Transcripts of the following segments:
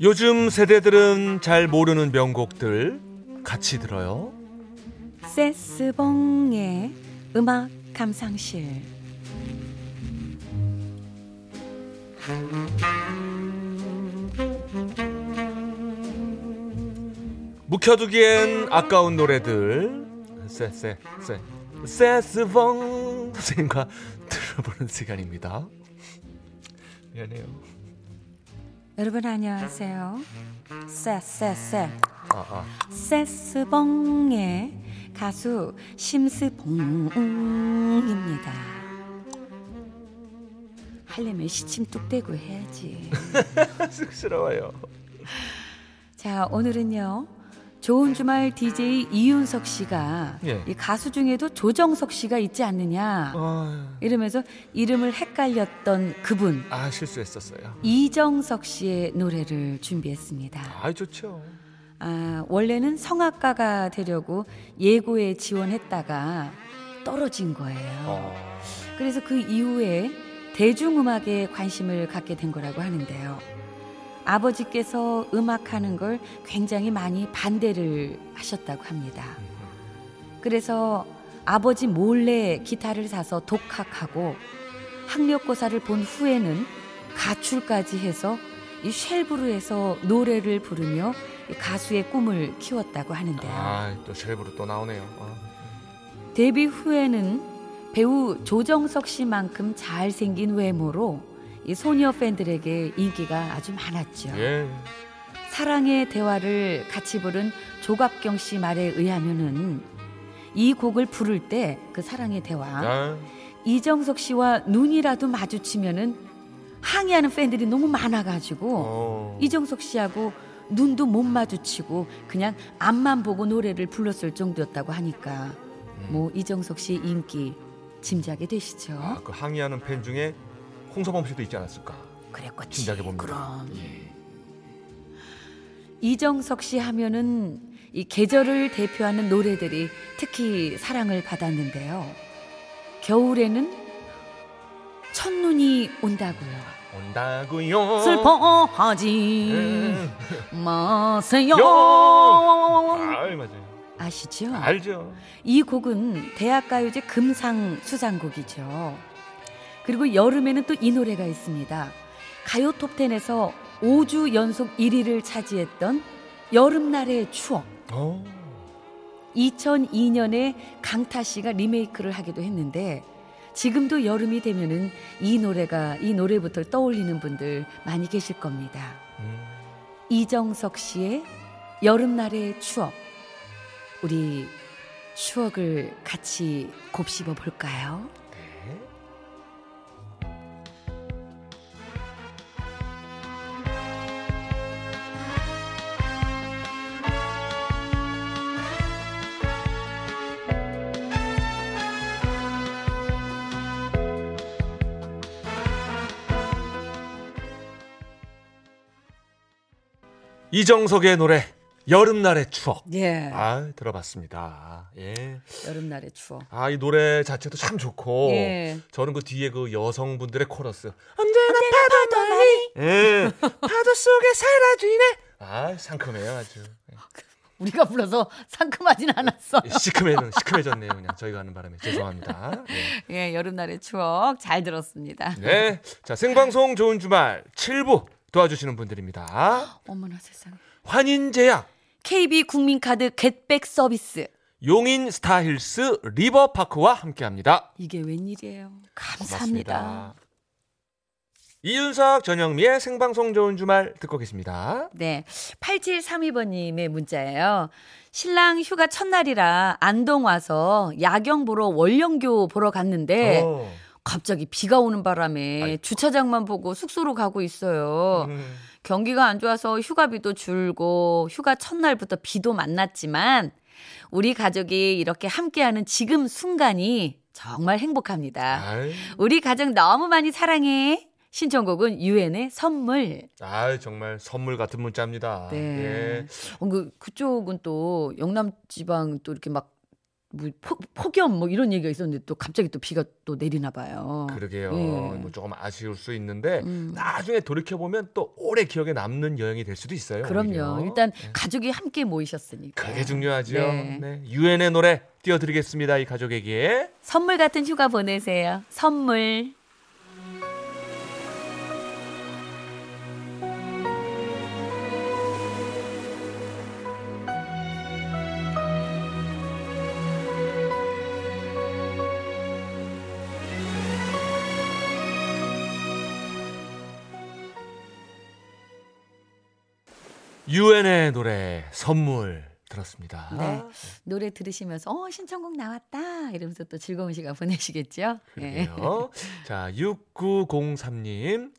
요즘 세대들은 잘 모르는 명곡들 같이 들어요. 세스봉의 음악 감상실 묵혀두기엔 아까운 노래들 세세세 세스봉 선생님과 들어보는 시간입니다. 미안해요. 여러분 안녕하세요 세세세 아, 아. 세스봉의 가수 심스봉입니다 하려면 시침 뚝 떼고 해야지 쑥스러워요. 자 오늘은요 좋은 주말 DJ 이윤석 씨가 예. 이 가수 중에도 조정석 씨가 있지 않느냐 아, 이러면서 이름을 헷갈렸던 그분 아 실수했었어요. 이정석 씨의 노래를 준비했습니다. 아 좋죠. 아, 원래는 성악가가 되려고 예고에 지원했다가 떨어진 거예요. 어, 그래서 그 이후에 대중음악에 관심을 갖게 된 거라고 하는데요. 아버지께서 음악하는 걸 굉장히 많이 반대를 하셨다고 합니다. 그래서 아버지 몰래 기타를 사서 독학하고 학력고사를 본 후에는 가출까지 해서 이 쉘브르에서 노래를 부르며 이 가수의 꿈을 키웠다고 하는데요. 아 또 쉘브로 또 나오네요. 아. 데뷔 후에는 배우 조정석 씨만큼 잘생긴 외모로 이 소녀 팬들에게 인기가 아주 많았죠. 예. 사랑의 대화를 같이 부른 조갑경 씨 말에 의하면은 이 곡을 부를 때 그 사랑의 대화 아, 이정석 씨와 눈이라도 마주치면은 항의하는 팬들이 너무 많아가지고 어. 이정석 씨하고 눈도 못 마주치고 그냥 앞만 보고 노래를 불렀을 정도였다고 하니까 뭐 이정석 씨 인기 짐작이 되시죠? 아, 그 항의하는 팬 중에 홍서범 씨도 있지 않았을까? 그랬겠지. 짐작해 봅니다. 그럼 예. 이정석 씨 하면은 이 계절을 대표하는 노래들이 특히 사랑을 받았는데요. 겨울에는 첫눈이 온다고요. 온다고요. 슬퍼하지 음. 마세요. 아, 맞아요. 아시죠? 알죠. 이 곡은 대학가요제 금상 수상곡이죠. 그리고 여름에는 또 이 노래가 있습니다. 가요 톱텐에서 5주 연속 1위를 차지했던 여름날의 추억. 어. 2002년에 강타 씨가 리메이크를 하기도 했는데 지금도 여름이 되면은 이 노래가 이 노래부터 떠올리는 분들 많이 계실 겁니다. 음. 이정석 씨의 여름날의 추억. 우리 추억을 같이 곱씹어 볼까요? 이정석의 노래 여름날의 추억. 예. 아 들어봤습니다. 예. 여름날의 추억. 아 이 노래 자체도 참 좋고 예. 저는 그 뒤에 그 여성분들의 코러스 언제나 파도 너니 예 파도 속에 사라지네 아 상큼해요 아주 우리가 불러서 상큼하진 않았어. 예, 시큼해는 시큼해졌네요 그냥 저희가 하는 바람에 죄송합니다 예. 예, 여름날의 추억 잘 들었습니다. 네. 자 생방송 좋은 주말 7부 도와주시는 분들입니다 어머나 세상에. 환인제약 KB 국민카드 겟백 서비스, 용인 스타힐스 리버파크와 함께합니다. 이게 웬일이에요. 감사합니다. 고맙습니다. 이윤석 전영미의 생방송 좋은 주말 듣고 계십니다. 네. 8732번님의 문자예요. 신랑 휴가 첫날이라 안동 와서 야경 보러 월령교 보러 갔는데 어. 갑자기 비가 오는 바람에 아이고. 주차장만 보고 숙소로 가고 있어요. 음. 경기가 안 좋아서 휴가비도 줄고 휴가 첫날부터 비도 만났지만 우리 가족이 이렇게 함께하는 지금 순간이 정말 행복합니다. 아이, 우리 가족 너무 많이 사랑해. 신청곡은 유엔의 선물. 아이, 정말 선물 같은 문자입니다. 네. 예. 어, 그 그쪽은 또 영남 지방 또 이렇게 막 뭐, 포, 폭염 뭐 이런 얘기가 있었는데 또 갑자기 또 비가 또 내리나 봐요. 그러게요. 예. 뭐 조금 아쉬울 수 있는데 음. 나중에 돌이켜 보면 또 오래 기억에 남는 여행이 될 수도 있어요. 그럼요. 오히려. 일단 네. 가족이 함께 모이셨으니까. 그게 중요하죠. 네. 네. 유엔의 노래 띄워드리겠습니다. 이 가족에게. 선물 같은 휴가 보내세요. 선물. 유엔의 노래 선물 들었습니다. 네. 노래 들으시면서 어 신청곡 나왔다 이러면서 또 즐거운 시간 보내시겠죠? 네. 그러게요. 자, 6903 님.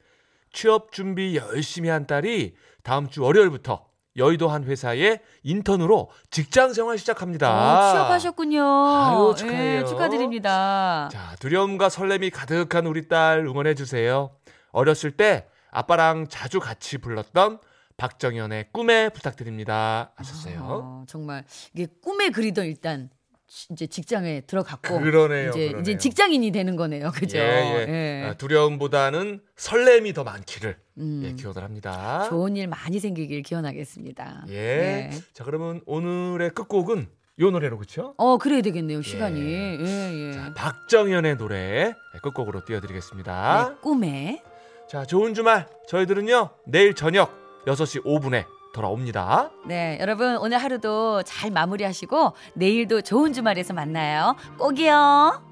취업 준비 열심히 한 딸이 다음 주 월요일부터 여의도 한 회사에 인턴으로 직장 생활 시작합니다. 어, 취업하셨군요. 아유, 축하해요. 예, 축하드립니다. 자, 두려움과 설렘이 가득한 우리 딸 응원해 주세요. 어렸을 때 아빠랑 자주 같이 불렀던 박정현의 꿈에 부탁드립니다. 하셨어요. 어, 정말 이게 꿈에 그리던 일단 지- 이제 직장에 들어갔고 그러네요. 이제 그러네요. 이제 직장인이 되는 거네요. 그죠? 예, 예. 예. 아, 두려움보다는 설렘이 더 많기를 음, 예, 기원을 합니다. 좋은 일 많이 생기길 기원하겠습니다. 예. 네. 자, 그러면 오늘의 끝곡은 요 노래로 그렇죠? 어, 그래야 되겠네요. 시간이. 예. 예, 예. 자, 박정현의 노래 끝곡으로 띄워 드리겠습니다. 네, 꿈에 자, 좋은 주말. 저희들은요 내일 저녁 6시 5분에 돌아옵니다. 네, 여러분 오늘 하루도 잘 마무리하시고 내일도 좋은 주말에서 만나요. 꼭이요.